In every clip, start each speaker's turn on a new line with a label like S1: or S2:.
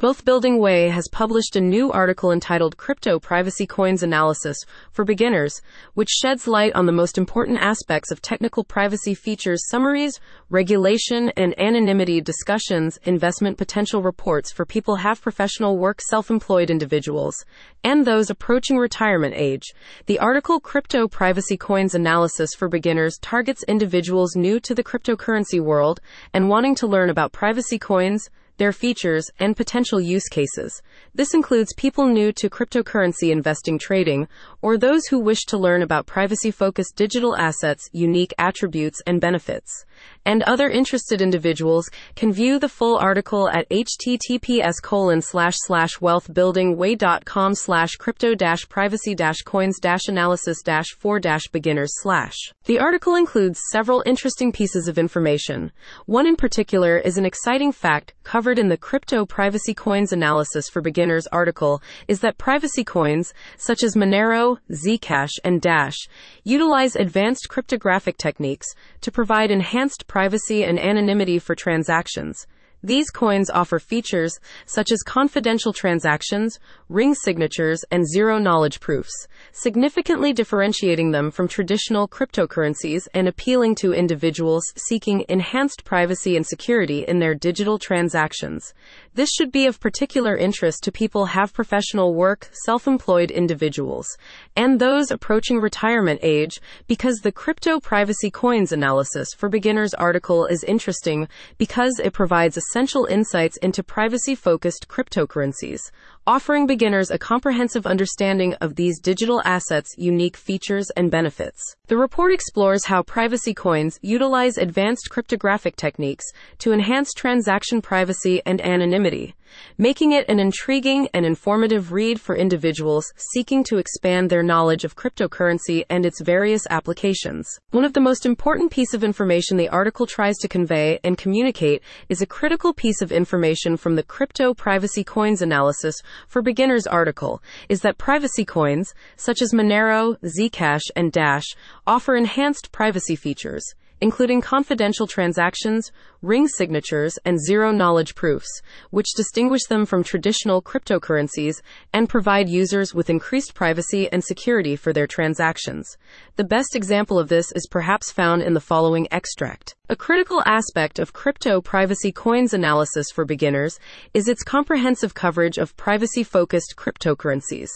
S1: Wealth Building Way has published a new article entitled Crypto Privacy Coins Analysis for Beginners, which sheds light on the most important aspects of technical privacy features, summaries, regulation, and anonymity discussions, investment potential reports for people have professional work, self employed individuals, and those approaching retirement age. The article Crypto Privacy Coins Analysis for Beginners targets individuals new to the cryptocurrency world and wanting to learn about privacy coins their features, and potential use cases. This includes people new to cryptocurrency investing trading, or those who wish to learn about privacy focused digital assets, unique attributes, and benefits and other interested individuals can view the full article at https colon slash slash wealthbuildingway.com slash crypto dash privacy dash coins dash analysis dash for dash beginners slash. The article includes several interesting pieces of information. One in particular is an exciting fact covered in the Crypto Privacy Coins Analysis for Beginners article is that privacy coins, such as Monero, Zcash, and Dash, utilize advanced cryptographic techniques to provide enhanced enhanced privacy and anonymity for transactions. These coins offer features such as confidential transactions, ring signatures, and zero knowledge proofs, significantly differentiating them from traditional cryptocurrencies and appealing to individuals seeking enhanced privacy and security in their digital transactions. This should be of particular interest to people have professional work, self-employed individuals, and those approaching retirement age because the crypto privacy coins analysis for beginners article is interesting because it provides essential insights into privacy-focused cryptocurrencies, offering beginners a comprehensive understanding of these digital assets' unique features and benefits. The report explores how privacy coins utilize advanced cryptographic techniques to enhance transaction privacy and anonymity, making it an intriguing and informative read for individuals seeking to expand their knowledge of cryptocurrency and its various applications. One of the most important pieces of information the article tries to convey and communicate is a critical piece of information from the crypto privacy coins analysis for beginners article is that privacy coins, such as Monero, Zcash, and Dash, offer enhanced privacy features, including confidential transactions, ring signatures, and zero knowledge proofs, which distinguish them from traditional cryptocurrencies and provide users with increased privacy and security for their transactions. The best example of this is perhaps found in the following extract. A critical aspect of crypto privacy coins analysis for beginners is its comprehensive coverage of privacy focused cryptocurrencies.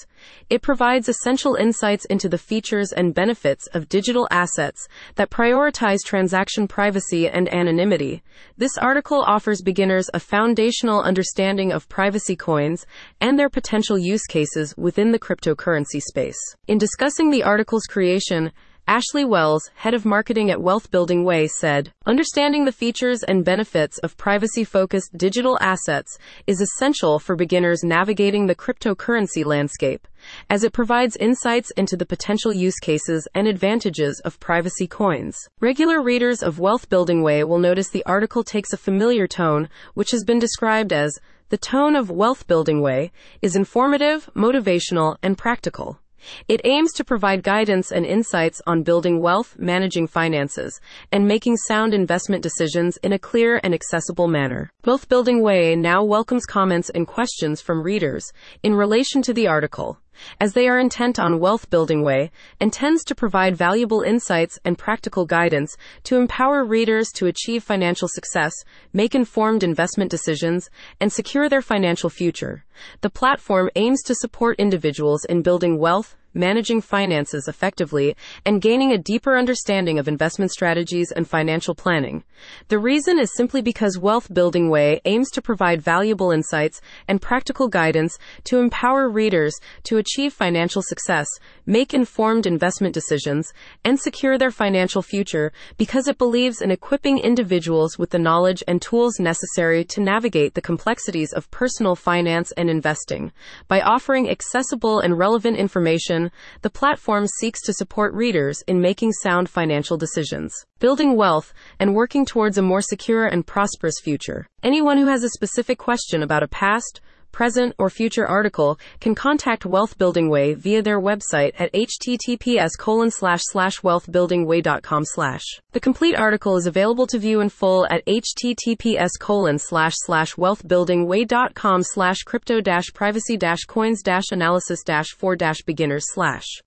S1: It provides essential insights into the features and benefits of digital assets that prioritize transaction privacy and anonymity. This article offers beginners a foundational understanding of privacy coins and their potential use cases within the cryptocurrency space. In discussing the article's creation, Ashley Wells, head of marketing at Wealth Building Way, said, Understanding the features and benefits of privacy focused digital assets is essential for beginners navigating the cryptocurrency landscape, as it provides insights into the potential use cases and advantages of privacy coins. Regular readers of Wealth Building Way will notice the article takes a familiar tone, which has been described as the tone of Wealth Building Way is informative, motivational, and practical. It aims to provide guidance and insights on building wealth, managing finances, and making sound investment decisions in a clear and accessible manner. Wealth Building Way now welcomes comments and questions from readers in relation to the article as they are intent on wealth building way, and tends to provide valuable insights and practical guidance to empower readers to achieve financial success, make informed investment decisions, and secure their financial future. The platform aims to support individuals in building wealth, managing finances effectively, and gaining a deeper understanding of investment strategies and financial planning. The reason is simply because Wealth Building Way aims to provide valuable insights and practical guidance to empower readers to achieve financial success, make informed investment decisions, and secure their financial future because it believes in equipping individuals with the knowledge and tools necessary to navigate the complexities of personal finance and investing. By offering accessible and relevant information the platform seeks to support readers in making sound financial decisions, building wealth, and working towards a more secure and prosperous future. Anyone who has a specific question about a past, present, or future article can contact Wealth Building Way via their website at https colon slash slash wealthbuildingway.com slash. The complete article is available to view in full at https colon slash slash wealthbuildingway.com slash crypto dash privacy dash coins dash analysis dash for dash beginners slash.